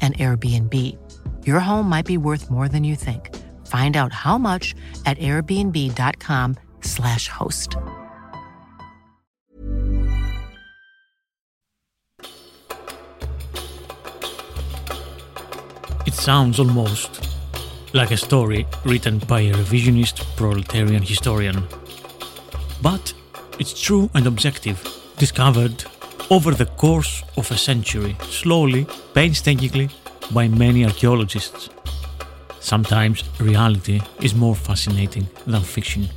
an Airbnb. Your home might be worth more than you think. Find out how much at airbnb.com/slash host. It sounds almost like a story written by a revisionist proletarian historian. But it's true and objective, discovered over the course of a century, slowly, painstakingly, by many archaeologists. Sometimes reality is more fascinating than fiction.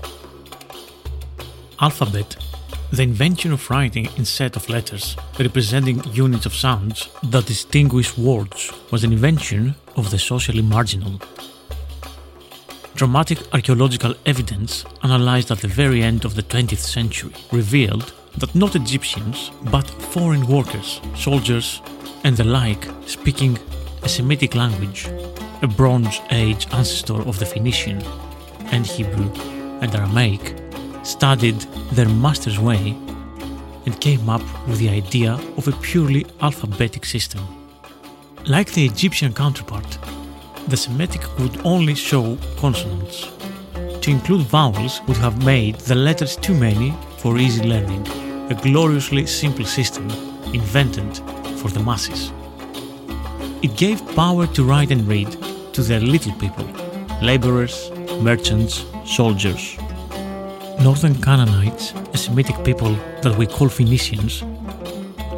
Alphabet, the invention of writing in set of letters representing units of sounds that distinguish words, was an invention of the socially marginal. Dramatic archaeological evidence analyzed at the very end of the 20th century revealed that not Egyptians, but foreign workers, soldiers, and the like speaking a Semitic language, a Bronze Age ancestor of the Phoenician, and Hebrew and Aramaic, studied their master's way and came up with the idea of a purely alphabetic system. Like the Egyptian counterpart, the Semitic would only show consonants. To include vowels would have made the letters too many for easy learning, a gloriously simple system invented for the masses. It gave power to write and read to the little people, laborers, merchants, soldiers. Northern Canaanites, a Semitic people that we call Phoenicians,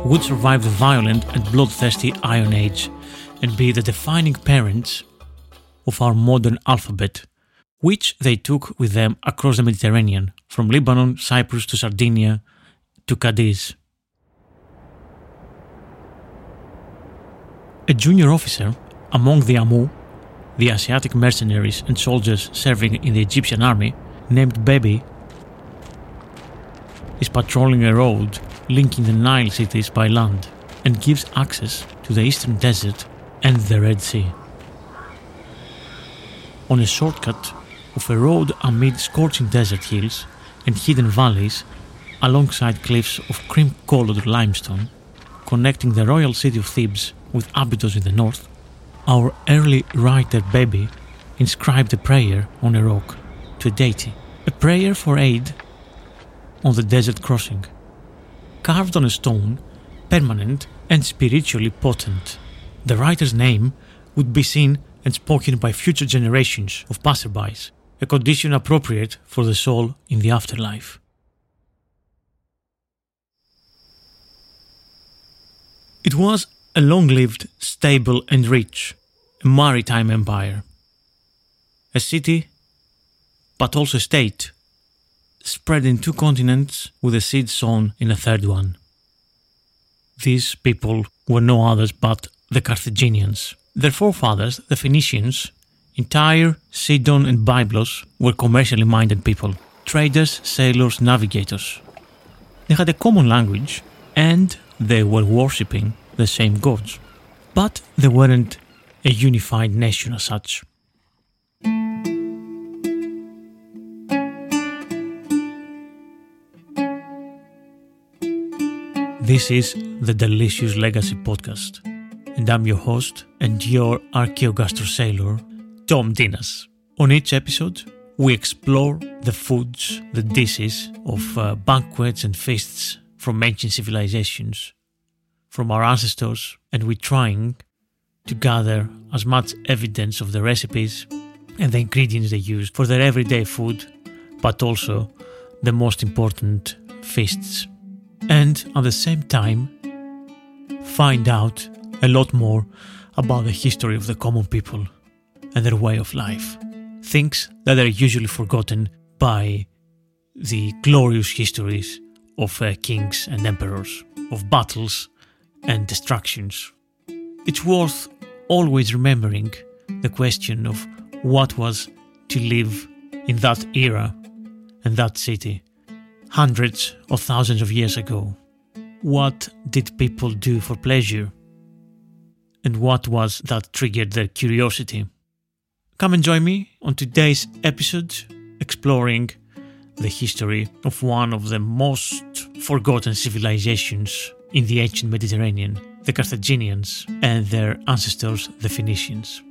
would survive the violent and bloodthirsty Iron Age and be the defining parents of our modern alphabet, which they took with them across the Mediterranean, from Lebanon, Cyprus to Sardinia to Cadiz. A junior officer among the Amu, the Asiatic mercenaries and soldiers serving in the Egyptian army, named Bebi, is patrolling a road linking the Nile cities by land and gives access to the eastern desert and the Red Sea. On a shortcut of a road amid scorching desert hills and hidden valleys alongside cliffs of cream colored limestone, connecting the royal city of Thebes with Abydos in the north, our early writer Bebi inscribed a prayer on a rock to a deity, a prayer for aid on the desert crossing, carved on a stone, permanent and spiritually potent. The writer's name would be seen and spoken by future generations of passerbys, a condition appropriate for the soul in the afterlife. It was a long lived, stable, and rich, maritime empire. A city, but also a state, spread in two continents with a seed sown in a third one. These people were no others but the Carthaginians. Their forefathers, the Phoenicians, Tyre, Sidon, and Byblos, were commercially minded people traders, sailors, navigators. They had a common language and they were worshipping the same gods. But they weren't a unified nation as such. This is the Delicious Legacy Podcast, and I'm your host and your archaeogastro sailor, Tom Dinas. On each episode, we explore the foods, the dishes of uh, banquets and feasts from ancient civilizations, from our ancestors and we're trying to gather as much evidence of the recipes and the ingredients they used for their everyday food, but also the most important feasts. And at the same time, find out a lot more about the history of the common people and their way of life. Things that are usually forgotten by the glorious histories of uh, kings and emperors, of battles and destructions. It's worth always remembering the question of what was to live in that era and that city hundreds or thousands of years ago. What did people do for pleasure? And what was that triggered their curiosity? Come and join me on today's episode exploring the history of one of the most forgotten civilizations in the ancient Mediterranean, the Carthaginians and their ancestors, the Phoenicians.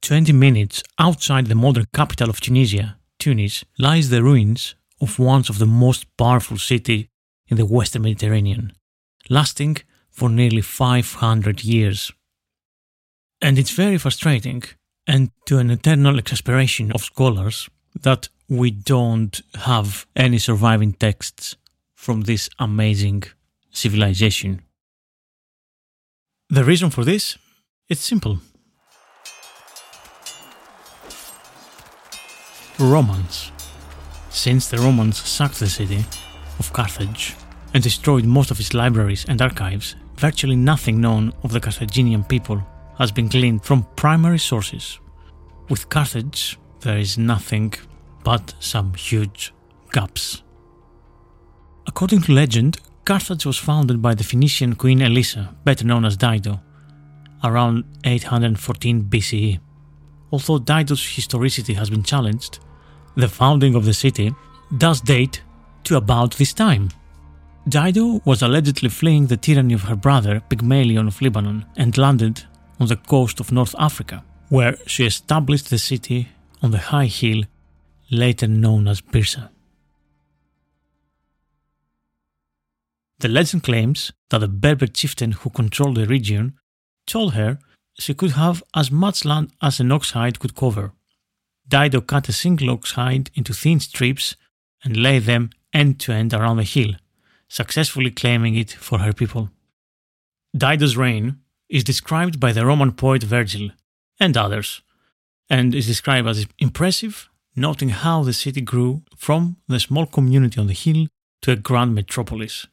Twenty minutes outside the modern capital of Tunisia, Tunis, lies the ruins of one of the most powerful cities in the Western Mediterranean, lasting for nearly 500 years. And it's very frustrating and to an eternal exasperation of scholars that we don't have any surviving texts from this amazing civilization. The reason for this? It's simple. Romans. Since the Romans sacked the city of Carthage and destroyed most of its libraries and archives, virtually nothing known of the Carthaginian people has been gleaned from primary sources. With Carthage, there is nothing but some huge gaps. According to legend, Carthage was founded by the Phoenician queen Elissa, better known as Dido, around 814 BCE. Although Dido's historicity has been challenged, the founding of the city does date to about this time. Dido was allegedly fleeing the tyranny of her brother Pygmalion of Lebanon and landed on the coast of North Africa, where she established the city on the high hill later known as Byrsa. The legend claims that the Berber chieftain who controlled the region told her she could have as much land as an ox hide could cover. Dido cut a single ox hide into thin strips and laid them end to end around the hill, successfully claiming it for her people. Dido's reign is described by the Roman poet Virgil and others, and is described as impressive, noting how the city grew from the small community on the hill to a grand metropolis.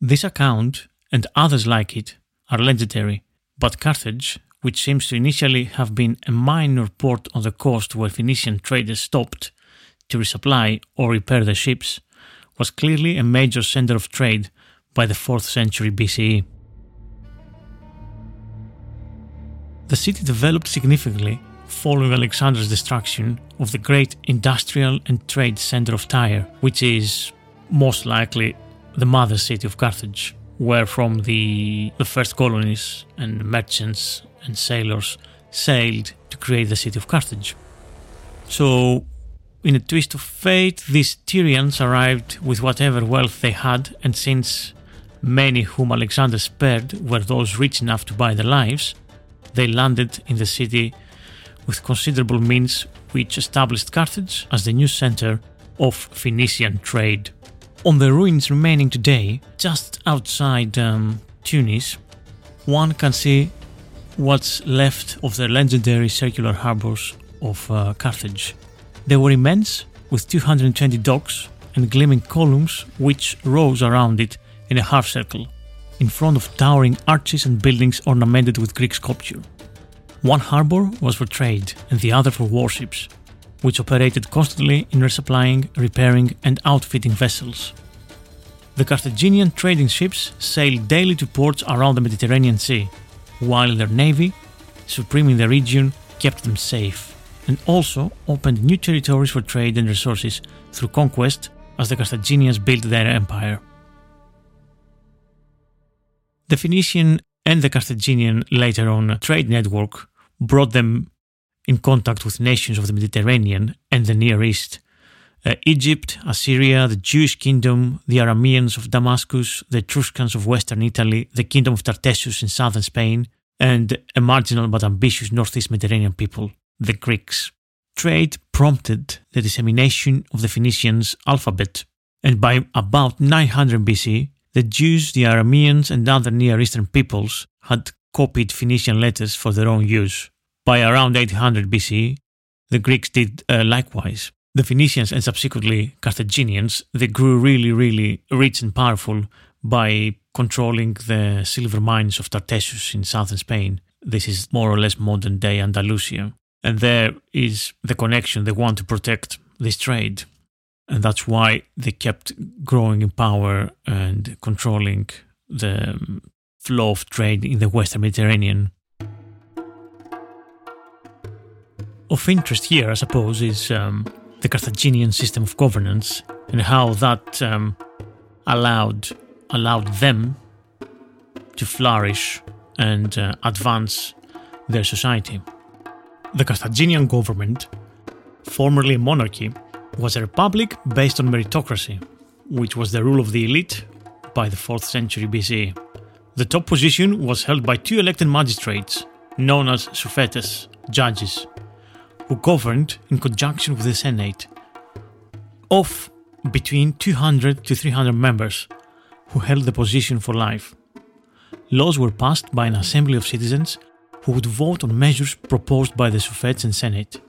This account, and others like it, are legendary, but Carthage which seems to initially have been a minor port on the coast where Phoenician traders stopped to resupply or repair their ships, was clearly a major center of trade by the 4th century BCE. The city developed significantly following Alexander's destruction of the great industrial and trade center of Tyre, which is most likely the mother city of Carthage, where from the, the first colonies and merchants and sailors sailed to create the city of Carthage. So, in a twist of fate, these Tyrians arrived with whatever wealth they had, and since many whom Alexander spared were those rich enough to buy their lives, they landed in the city with considerable means, which established Carthage as the new center of Phoenician trade. On the ruins remaining today, just outside um, Tunis, one can see what's left of the legendary circular harbors of uh, Carthage. They were immense, with 220 docks and gleaming columns which rose around it in a half circle, in front of towering arches and buildings ornamented with Greek sculpture. One harbor was for trade and the other for warships, which operated constantly in resupplying, repairing, and outfitting vessels. The Carthaginian trading ships sailed daily to ports around the Mediterranean Sea, while their navy, supreme in the region, kept them safe and also opened new territories for trade and resources through conquest as the Carthaginians built their empire. The Phoenician and the Carthaginian later on trade network brought them in contact with nations of the Mediterranean and the Near East. Uh, Egypt, Assyria, the Jewish kingdom, the Arameans of Damascus, the Etruscans of western Italy, the kingdom of Tartessus in southern Spain, and a marginal but ambitious northeast Mediterranean people, the Greeks. Trade prompted the dissemination of the Phoenicians' alphabet, and by about 900 BC, the Jews, the Arameans, and other Near Eastern peoples had copied Phoenician letters for their own use. By around 800 BC, the Greeks did uh, likewise. The Phoenicians and subsequently Carthaginians, they grew really, really rich and powerful by controlling the silver mines of Tartessus in southern Spain. This is more or less modern day Andalusia. And there is the connection they want to protect this trade. And that's why they kept growing in power and controlling the um, flow of trade in the Western Mediterranean. Of interest here, I suppose, is um, the Carthaginian system of governance and how that um, allowed allowed them to flourish and uh, advance their society. The Carthaginian government, formerly a monarchy, was a republic based on meritocracy, which was the rule of the elite by the 4th century BCE. The top position was held by two elected magistrates, known as suffetes, judges, who governed in conjunction with the Senate, of between 200 to 300 members who held the position for life. Laws were passed by an assembly of citizens who would vote on measures proposed by the suffetes and Senate.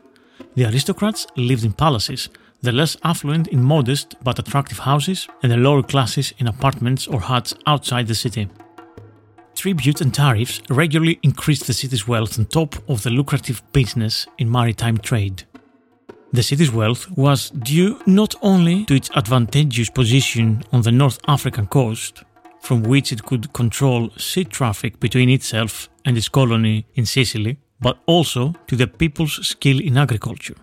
The aristocrats lived in palaces, the less affluent in modest but attractive houses, and the lower classes in apartments or huts outside the city. Tributes and tariffs regularly increased the city's wealth on top of the lucrative business in maritime trade. The city's wealth was due not only to its advantageous position on the North African coast, from which it could control sea traffic between itself and its colony in Sicily, but also to the people's skill in agriculture.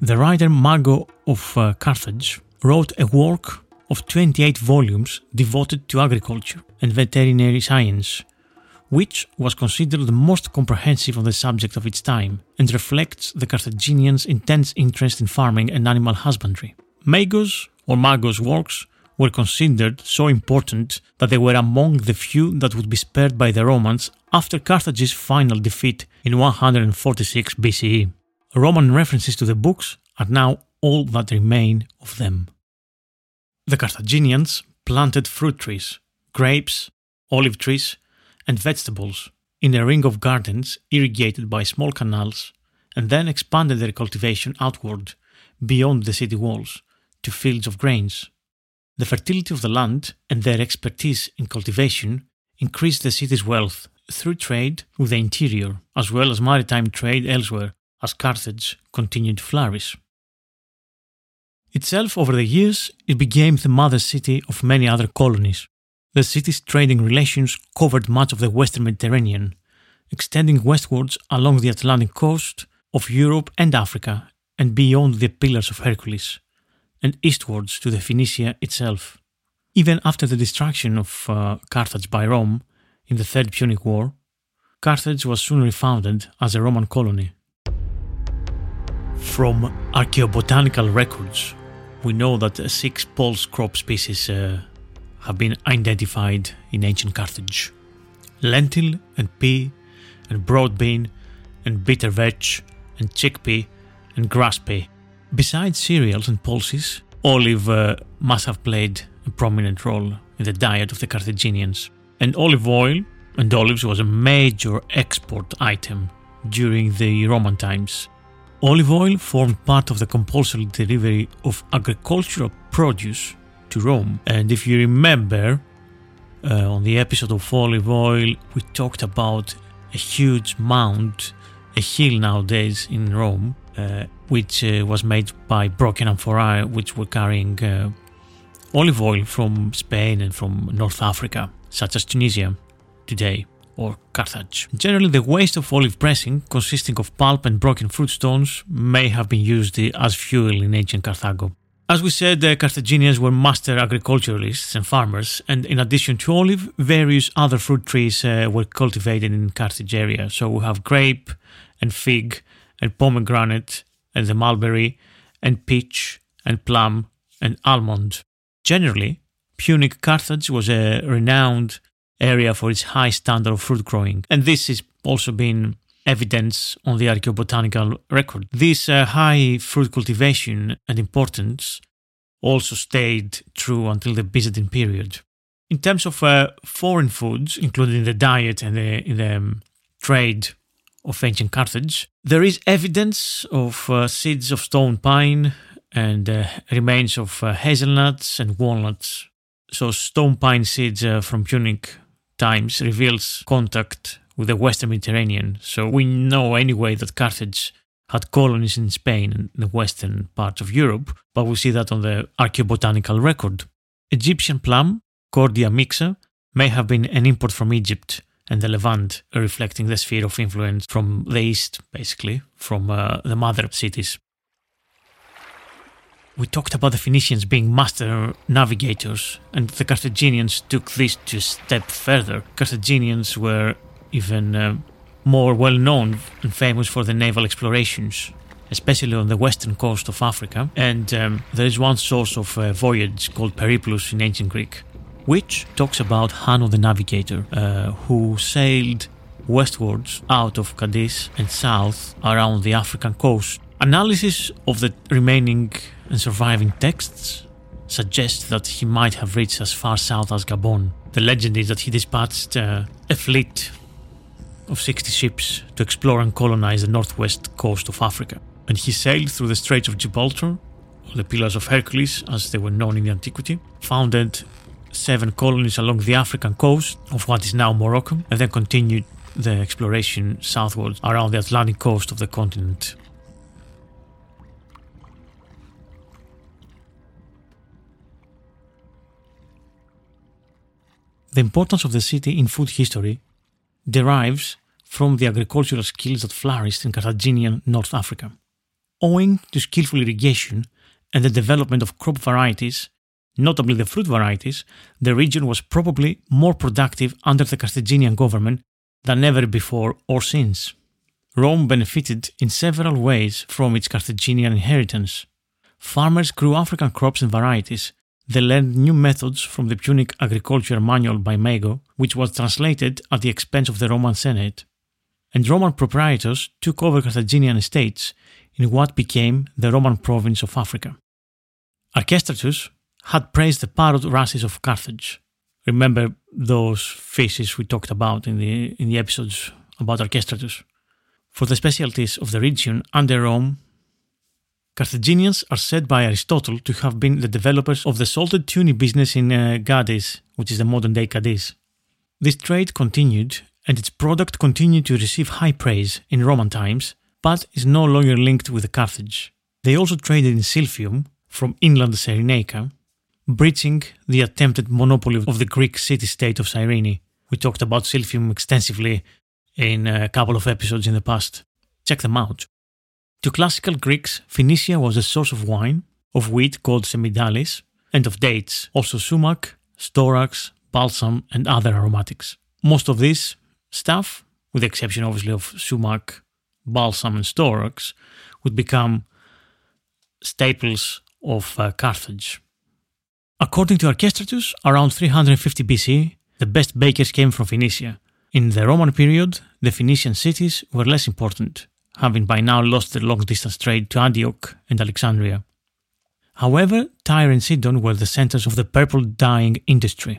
The writer Mago of uh, Carthage wrote a work of 28 volumes devoted to agriculture and veterinary science, which was considered the most comprehensive on the subject of its time and reflects the Carthaginians' intense interest in farming and animal husbandry. Magos or Mago's works were considered so important that they were among the few that would be spared by the Romans after Carthage's final defeat in 146 BCE. Roman references to the books are now all that remain of them. The Carthaginians planted fruit trees, grapes, olive trees, and vegetables in a ring of gardens irrigated by small canals, and then expanded their cultivation outward beyond the city walls to fields of grains. The fertility of the land and their expertise in cultivation increased the city's wealth through trade with the interior, as well as maritime trade elsewhere, as Carthage continued to flourish. Itself, over the years, it became the mother city of many other colonies. The city's trading relations covered much of the western Mediterranean, extending westwards along the Atlantic coast of Europe and Africa and beyond the Pillars of Hercules, and eastwards to the Phoenicia itself. Even after the destruction of uh, Carthage by Rome in the Third Punic War, Carthage was soon refounded as a Roman colony. From archaeobotanical records, we know that six pulse crop species uh, have been identified in ancient Carthage lentil and pea, and broad bean, and bitter vetch, and chickpea, and grass pea. Besides cereals and pulses, olive uh, must have played a prominent role in the diet of the Carthaginians, and olive oil and olives was a major export item during the Roman times. Olive oil formed part of the compulsory delivery of agricultural produce to Rome. And if you remember, uh, on the episode of olive oil, we talked about a huge mound, a hill nowadays in Rome, uh, which uh, was made by broken amphorae, which were carrying uh, olive oil from Spain and from North Africa, such as Tunisia today or Carthage. Generally, the waste of olive pressing, consisting of pulp and broken fruit stones, may have been used as fuel in ancient Carthago. As we said, the Carthaginians were master agriculturalists and farmers, and in addition to olive, various other fruit trees uh, were cultivated in Carthage area. So we have grape and fig and pomegranate and the mulberry and peach and plum and almond. Generally, Punic Carthage was a renowned area for its high standard of fruit growing, and this has also been evidence on the archaeobotanical record. This uh, high fruit cultivation and importance also stayed true until the Byzantine period. In terms of uh, foreign foods, including the diet and the, the um, trade of ancient Carthage, there is evidence of uh, seeds of stone pine and uh, remains of uh, hazelnuts and walnuts. So, stone pine seeds uh, from Punic times reveals contact with the Western Mediterranean. So we know anyway that Carthage had colonies in Spain and the western parts of Europe, but we see that on the archaeobotanical record. Egyptian plum, Cordia mixa, may have been an import from Egypt and the Levant, reflecting the sphere of influence from the east, basically, from uh, the mother cities. We talked about the Phoenicians being master navigators, and the Carthaginians took this to a step further. Carthaginians were even uh, more well known and famous for the naval explorations, especially on the western coast of Africa. And um, there is one source of a voyage called Periplus in ancient Greek, which talks about Hanno the Navigator, uh, who sailed westwards out of Cadiz and south around the African coast. Analysis of the remaining and surviving texts suggests that he might have reached as far south as Gabon. The legend is that he dispatched uh, a fleet of 60 ships to explore and colonize the northwest coast of Africa. And he sailed through the Straits of Gibraltar, or the Pillars of Hercules as they were known in antiquity, founded seven colonies along the African coast of what is now Morocco, and then continued the exploration southwards around the Atlantic coast of the continent. The importance of the city in food history derives from the agricultural skills that flourished in Carthaginian North Africa. Owing to skillful irrigation and the development of crop varieties, notably the fruit varieties, the region was probably more productive under the Carthaginian government than ever before or since. Rome benefited in several ways from its Carthaginian inheritance. Farmers grew African crops and varieties. They learned new methods from the Punic Agriculture Manual by Mago, which was translated at the expense of the Roman Senate. And Roman proprietors took over Carthaginian estates in what became the Roman province of Africa. Archestratus had praised the parrot wrasses of Carthage. Remember those fishes we talked about in the, in the episodes about Archestratus? For the specialties of the region under Rome, Carthaginians are said by Aristotle to have been the developers of the salted tuna business in uh, Gades, which is the modern day Cadiz. This trade continued, and its product continued to receive high praise in Roman times, but is no longer linked with Carthage. They also traded in silphium from inland Cyrenaica, breaching the attempted monopoly of the Greek city state of Cyrene. We talked about silphium extensively in a couple of episodes in the past. Check them out. To classical Greeks, Phoenicia was a source of wine, of wheat called semidalis, and of dates, also sumac, storax, balsam, and other aromatics. Most of this stuff, with the exception obviously of sumac, balsam, and storax, would become staples of uh, Carthage. According to Archestratus, around 350 BC, the best bakers came from Phoenicia. In the Roman period, the Phoenician cities were less important, having by now lost their long distance trade to Antioch and Alexandria. However, Tyre and Sidon were the centers of the purple dyeing industry.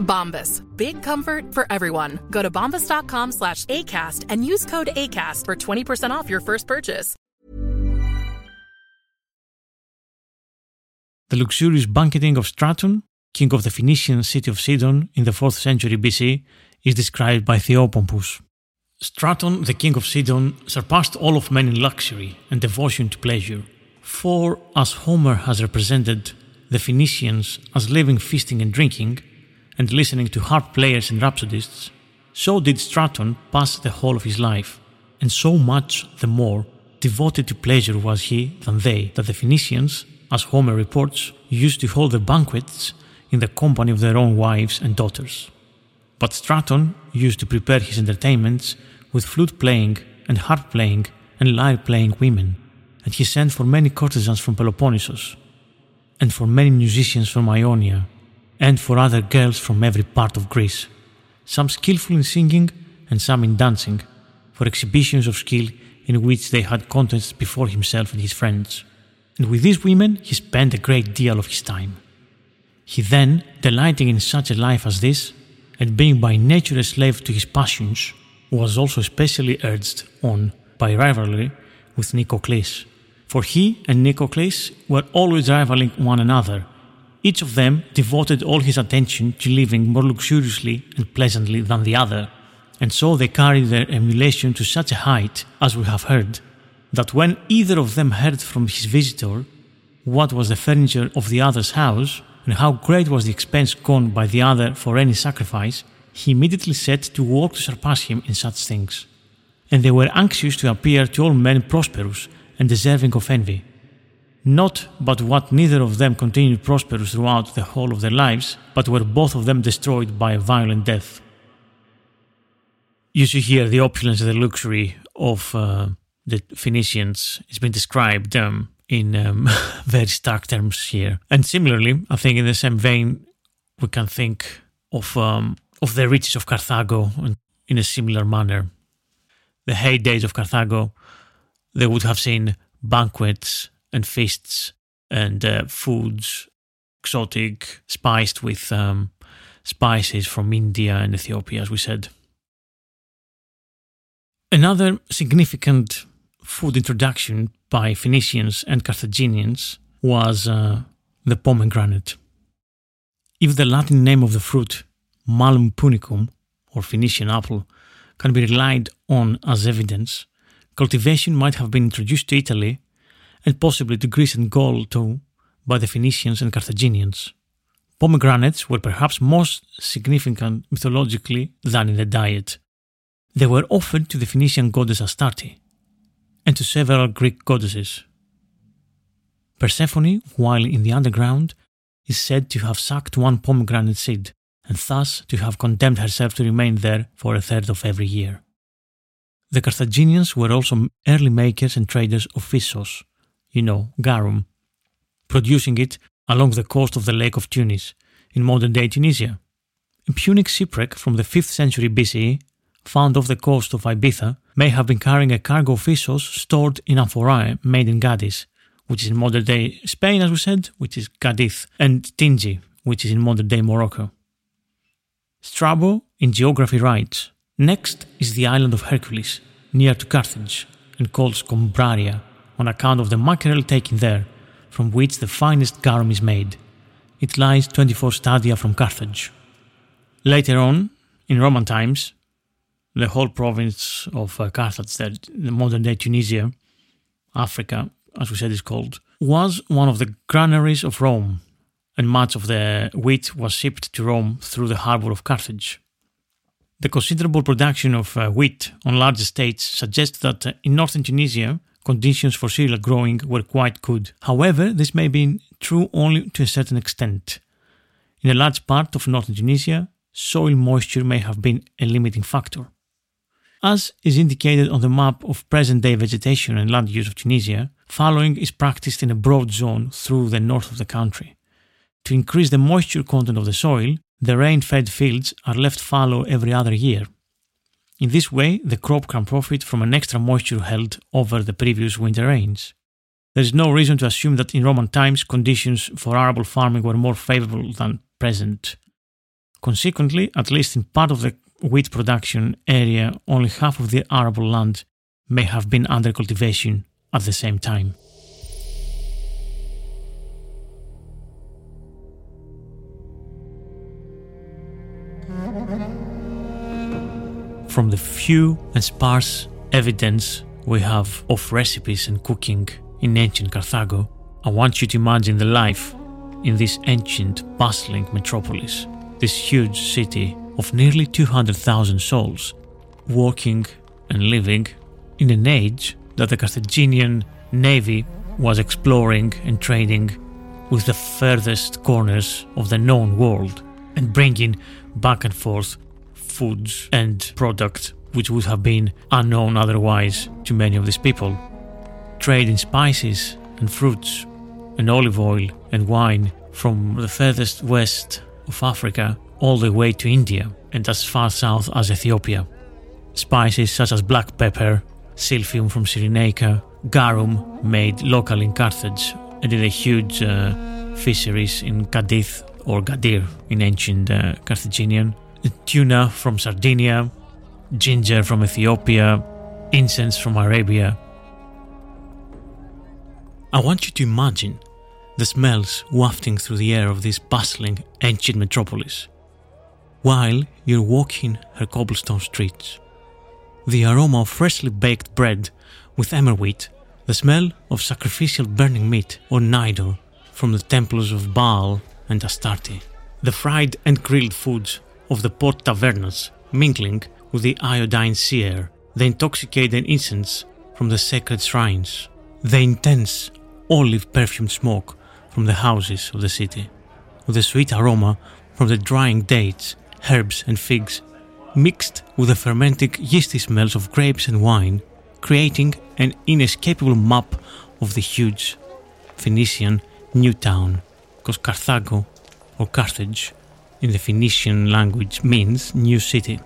Bombas. Big comfort for everyone. Go to bombas.com slash ACAST and use code ACAST for 20% off your first purchase. The luxurious banqueting of Straton, king of the Phoenician city of Sidon in the 4th century BC, is described by Theopompus. Straton, the king of Sidon, surpassed all of men in luxury and devotion to pleasure. For, as Homer has represented the Phoenicians as living feasting and drinking, and listening to harp players and rhapsodists, so did Straton pass the whole of his life, and so much the more devoted to pleasure was he than they, that the Phoenicians, as Homer reports, used to hold their banquets in the company of their own wives and daughters. But Straton used to prepare his entertainments with flute playing and harp playing and lyre playing women, and he sent for many courtesans from Peloponnesus, and for many musicians from Ionia, and for other girls from every part of Greece, some skillful in singing and some in dancing, for exhibitions of skill in which they had contests before himself and his friends. And with these women he spent a great deal of his time. He then, delighting in such a life as this, and being by nature a slave to his passions, was also especially urged on by rivalry with Nicocles. For he and Nicocles were always rivaling one another. Each of them devoted all his attention to living more luxuriously and pleasantly than the other, and so they carried their emulation to such a height, as we have heard, that when either of them heard from his visitor what was the furniture of the other's house, and how great was the expense gone by the other for any sacrifice, he immediately set to work to surpass him in such things. And they were anxious to appear to all men prosperous and deserving of envy. Not but what neither of them continued prosperous throughout the whole of their lives, but were both of them destroyed by a violent death. You see here the opulence and the luxury of uh, the Phoenicians. It's been described um, in um, very stark terms here. And similarly, I think in the same vein, we can think of um, of the riches of Carthago in a similar manner. The heydays of Carthago, they would have seen banquets and feasts and uh, foods, exotic, spiced with um, spices from India and Ethiopia, as we said. Another significant food introduction by Phoenicians and Carthaginians was uh, the pomegranate. If the Latin name of the fruit, Malum punicum, or Phoenician apple, can be relied on as evidence, cultivation might have been introduced to Italy and possibly to Greece and Gaul too by the Phoenicians and Carthaginians. Pomegranates were perhaps more significant mythologically than in the diet. They were offered to the Phoenician goddess Astarte and to several Greek goddesses. Persephone, while in the underground, is said to have sucked one pomegranate seed and thus to have condemned herself to remain there for a third of every year. The Carthaginians were also early makers and traders of fish you know, garum, producing it along the coast of the Lake of Tunis in modern day Tunisia. A Punic shipwreck from the 5th century BCE found off the coast of Ibiza may have been carrying a cargo of sauce stored in amphorae made in Gades, which is in modern day Spain, as we said, which is Cadiz, and Tingi, which is in modern day Morocco. Strabo in geography writes Next is the island of Hercules, near to Carthage, and called Scombraria, on account of the mackerel taken there, from which the finest garum is made. It lies 24 stadia from Carthage. Later on, in Roman times, the whole province of uh, Carthage, that the modern day Tunisia, Africa, as we said, is called, was one of the granaries of Rome, and much of the wheat was shipped to Rome through the harbor of Carthage. The considerable production of uh, wheat on large estates suggests that uh, in northern Tunisia, conditions for cereal growing were quite good. However, this may be true only to a certain extent. In a large part of northern Tunisia, soil moisture may have been a limiting factor. As is indicated on the map of present day vegetation and land use of Tunisia, fallowing is practiced in a broad zone through the north of the country. To increase the moisture content of the soil, the rain fed fields are left fallow every other year. In this way, the crop can profit from an extra moisture held over the previous winter rains. There is no reason to assume that in Roman times conditions for arable farming were more favorable than present. Consequently, at least in part of the wheat production area, only half of the arable land may have been under cultivation at the same time. From the few and sparse evidence we have of recipes and cooking in ancient Carthago, I want you to imagine the life in this ancient, bustling metropolis, this huge city of nearly 200,000 souls, working and living in an age that the Carthaginian navy was exploring and trading with the furthest corners of the known world and bringing back and forth foods and products which would have been unknown otherwise to many of these people. Trade in spices and fruits and olive oil and wine from the furthest west of Africa all the way to India and as far south as Ethiopia. Spices such as black pepper, silphium from Cyrenaica, garum made local in Carthage, and in the huge uh, fisheries in Cadiz or Gadir in ancient uh, Carthaginian, tuna from Sardinia, ginger from Ethiopia, incense from Arabia. I want you to imagine the smells wafting through the air of this bustling ancient metropolis while you're walking her cobblestone streets. The aroma of freshly baked bread with emmer wheat, the smell of sacrificial burning meat or nidor from the temples of Baal and Astarte, the fried and grilled foods of the port tavernas mingling with the iodine sea air, the intoxicating incense from the sacred shrines, the intense olive perfumed smoke from the houses of the city, with the sweet aroma from the drying dates herbs, and figs, mixed with the fermenting yeasty smells of grapes and wine, creating an inescapable map of the huge Phoenician new town, because Carthago or Carthage in the Phoenician language means new city.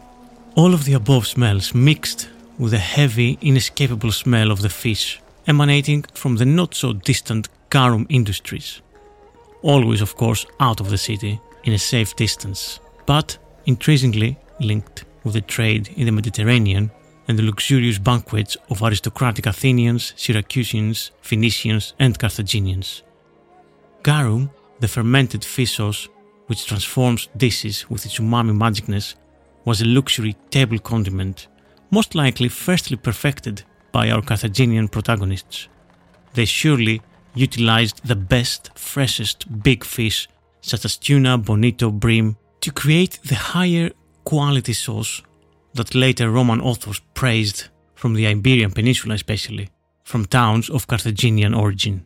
All of the above smells mixed with the heavy, inescapable smell of the fish emanating from the not so distant garum industries. Always, of course, out of the city in a safe distance, but increasingly linked with the trade in the Mediterranean and the luxurious banquets of aristocratic Athenians, Syracusans, Phoenicians, and Carthaginians. Garum, the fermented fish sauce which transforms dishes with its umami magicness, was a luxury table condiment, most likely firstly perfected by our Carthaginian protagonists. They surely utilized the best, freshest big fish such as tuna, bonito, bream, to create the higher quality sauce that later Roman authors praised from the Iberian Peninsula, especially from towns of Carthaginian origin.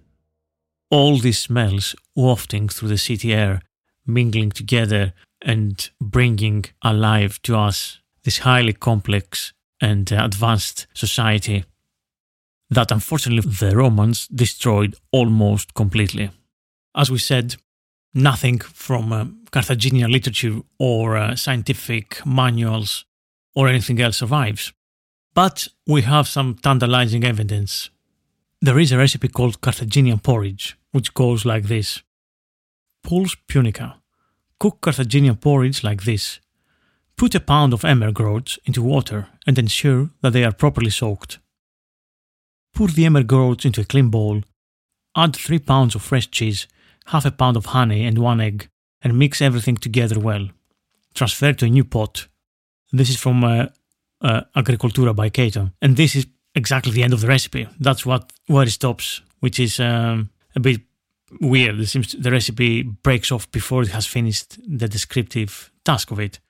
All these smells wafting through the city air, mingling together and bringing alive to us this highly complex and advanced society that unfortunately the Romans destroyed almost completely. As we said, nothing from uh, Carthaginian literature or uh, scientific manuals or anything else survives. But we have some tantalizing evidence. There is a recipe called Carthaginian porridge, which goes like this Puls punica. Cook Carthaginian porridge like this. Put a pound of emmer groats into water and ensure that they are properly soaked. Pour the emmer groats into a clean bowl. Add 3 pounds of fresh cheese, half a pound of honey, and one egg, and mix everything together well. Transfer to a new pot. This is from uh, uh, Agricultura by Cato, and this is exactly the end of the recipe. That's what where it stops, which is um, a bit weird. It seems the recipe breaks off before it has finished the descriptive task of it.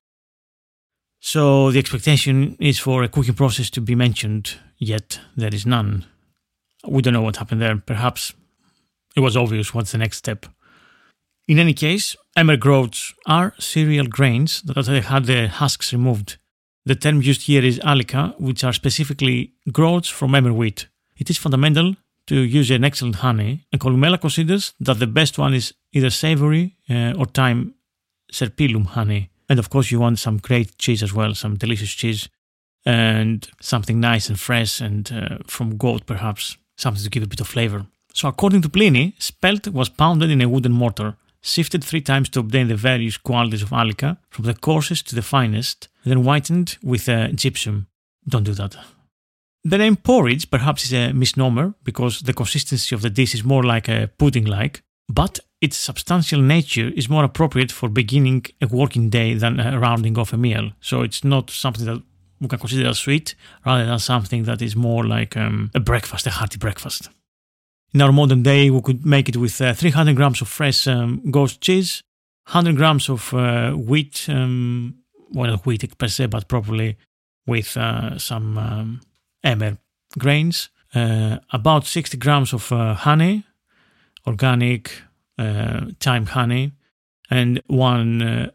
So the expectation is for a cooking process to be mentioned, yet there is none. We don't know what happened there. Perhaps it was obvious what's the next step. In any case, emmer groats are cereal grains that have had their husks removed. The term used here is alica, which are specifically groats from emmer wheat. It is fundamental to use an excellent honey, and Columella considers that the best one is either savory uh, or thyme serpyllum honey. And of course, you want some great cheese as well, some delicious cheese, and something nice and fresh and uh, from goat perhaps, something to give a bit of flavor. So, according to Pliny, spelt was pounded in a wooden mortar, sifted three times to obtain the various qualities of alica, from the coarsest to the finest, then whitened with uh, gypsum. Don't do that. The name porridge perhaps is a misnomer because the consistency of the dish is more like a pudding like, but its substantial nature is more appropriate for beginning a working day than a rounding off a meal. So it's not something that we can consider as sweet, rather than something that is more like um, a breakfast, a hearty breakfast. In our modern day, we could make it with uh, 300 grams of fresh um, goat cheese, 100 grams of uh, wheat, um, well, not wheat per se, but probably with uh, some um, emmer grains, uh, about 60 grams of uh, honey, organic uh, thyme honey, and one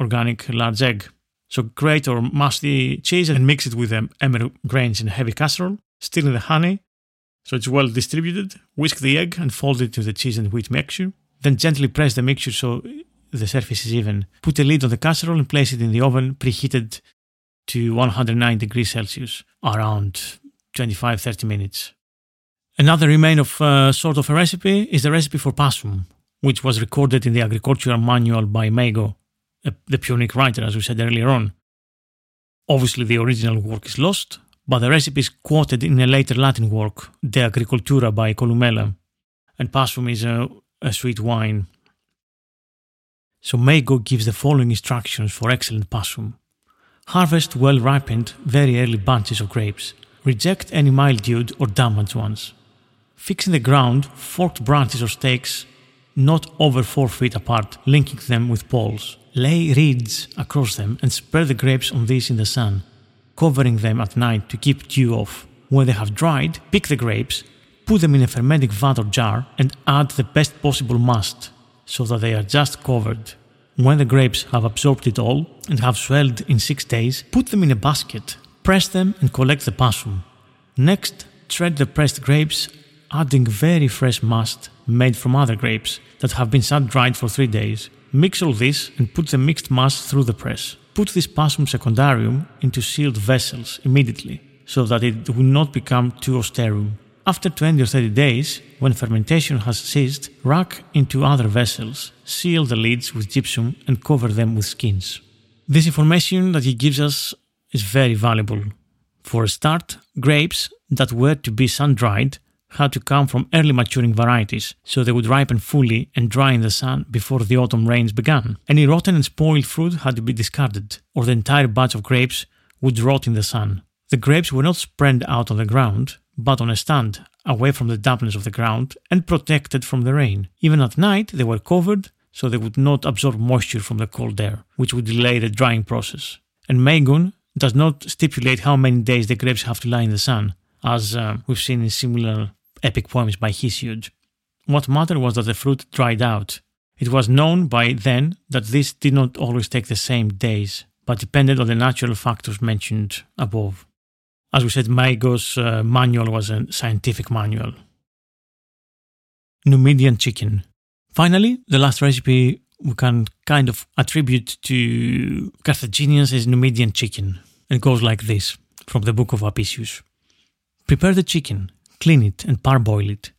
organic large egg. So grate or mash the cheese and mix it with the emmer grains in a heavy casserole, stir in the honey so it's well distributed. Whisk the egg and fold it to the cheese and wheat mixture. Then gently press the mixture so the surface is even. Put a lid on the casserole and place it in the oven preheated to 109 degrees Celsius, around 25 30 minutes. Another remain of uh, sort of a recipe is the recipe for passum, which was recorded in the agricultural manual by Mago, the Punic writer, as we said earlier on. Obviously, the original work is lost, but the recipe is quoted in a later Latin work, De Agricultura by Columella, and passum is a, a sweet wine. So Mago gives the following instructions for excellent passum. Harvest well ripened, very early bunches of grapes. Reject any mildewed or damaged ones. Fix in the ground forked branches or stakes not over four feet apart, linking them with poles. Lay reeds across them and spread the grapes on these in the sun, covering them at night to keep dew off. When they have dried, pick the grapes, put them in a fermenting vat or jar, and add the best possible must so that they are just covered. When the grapes have absorbed it all and have swelled in six days, put them in a basket, press them, and collect the passum. Next, shred the pressed grapes, adding very fresh must made from other grapes that have been sun dried for three days. Mix all this and put the mixed mass through the press. Put this passum secundarium into sealed vessels immediately so that it will not become too austerum. After 20 or 30 days, when fermentation has ceased, rack into other vessels, seal the lids with gypsum, and cover them with skins. This information that he gives us is very valuable. For a start, grapes that were to be sun dried had to come from early maturing varieties, so they would ripen fully and dry in the sun before the autumn rains began. Any rotten and spoiled fruit had to be discarded, or the entire batch of grapes would rot in the sun. The grapes were not spread out on the ground, but on a stand, away from the dampness of the ground and protected from the rain. Even at night, they were covered so they would not absorb moisture from the cold air, which would delay the drying process. And Magon does not stipulate how many days the grapes have to lie in the sun, as uh, we've seen in similar epic poems by Hesiod. What mattered was that the fruit dried out. It was known by then that this did not always take the same days, but depended on the natural factors mentioned above. As we said, Mago's uh, manual was a scientific manual. Numidian chicken. Finally, the last recipe we can kind of attribute to Carthaginians is Numidian chicken. It goes like this from the book of Apicius. Prepare the chicken, clean it and parboil it.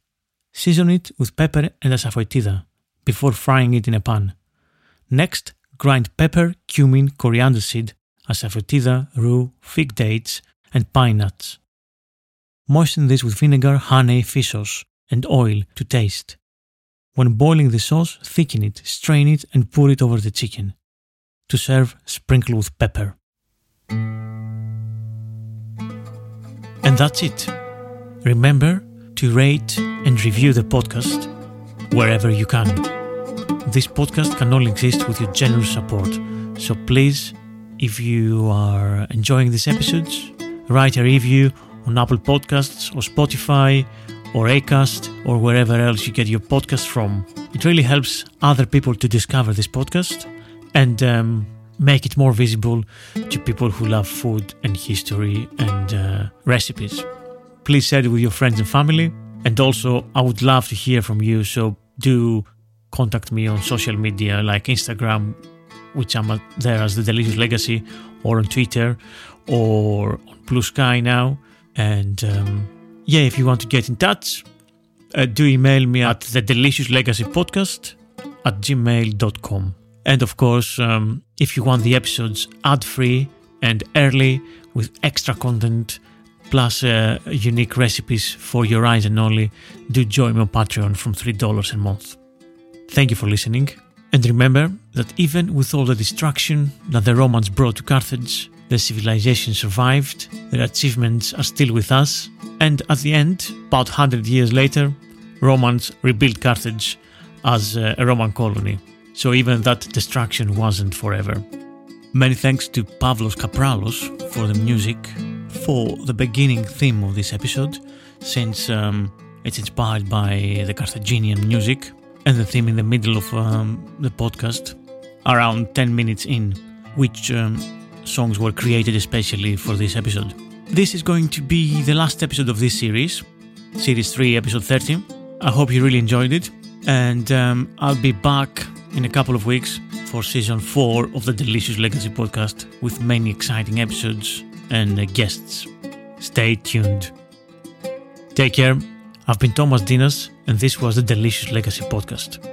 Season it with pepper and asafoetida before frying it in a pan. Next, grind pepper, cumin, coriander seed, asafoetida, rue, fig dates, and pine nuts. Moisten this with vinegar, honey, fish sauce, and oil to taste. When boiling the sauce, thicken it, strain it, and pour it over the chicken. To serve, sprinkle with pepper. And that's it. Remember to rate and review the podcast wherever you can. This podcast can only exist with your generous support. So please, if you are enjoying these episodes, write a review on Apple Podcasts or Spotify or Acast or wherever else you get your podcast from. It really helps other people to discover this podcast and um, make it more visible to people who love food and history and uh, recipes. Please share it with your friends and family. And also, I would love to hear from you. So do contact me on social media like Instagram, which I'm there as The Delicious Legacy, or on Twitter, or on Blue Sky now. And um, yeah, if you want to get in touch, uh, do email me at the delicious legacy podcast at gmail.com. And of course, um, if you want the episodes ad free and early with extra content plus uh, unique recipes for your eyes and only, do join me on Patreon from $3 a month. Thank you for listening. And remember that even with all the destruction that the Romans brought to Carthage, the civilization survived, their achievements are still with us, and at the end, about 100 years later, Romans rebuilt Carthage as a Roman colony. So even that destruction wasn't forever. Many thanks to Pavlos Kapralos for the music, for the beginning theme of this episode, since um, it's inspired by the Carthaginian music, and the theme in the middle of um, the podcast, around 10 minutes in, which um, songs were created especially for this episode. This is going to be the last episode of this series, Series 3, Episode 30. I hope you really enjoyed it, and um, I'll be back in a couple of weeks for Season 4 of the Delicious Legacy podcast with many exciting episodes and uh, guests. Stay tuned. Take care. I've been Thomas Ntinas, and this was the Delicious Legacy podcast.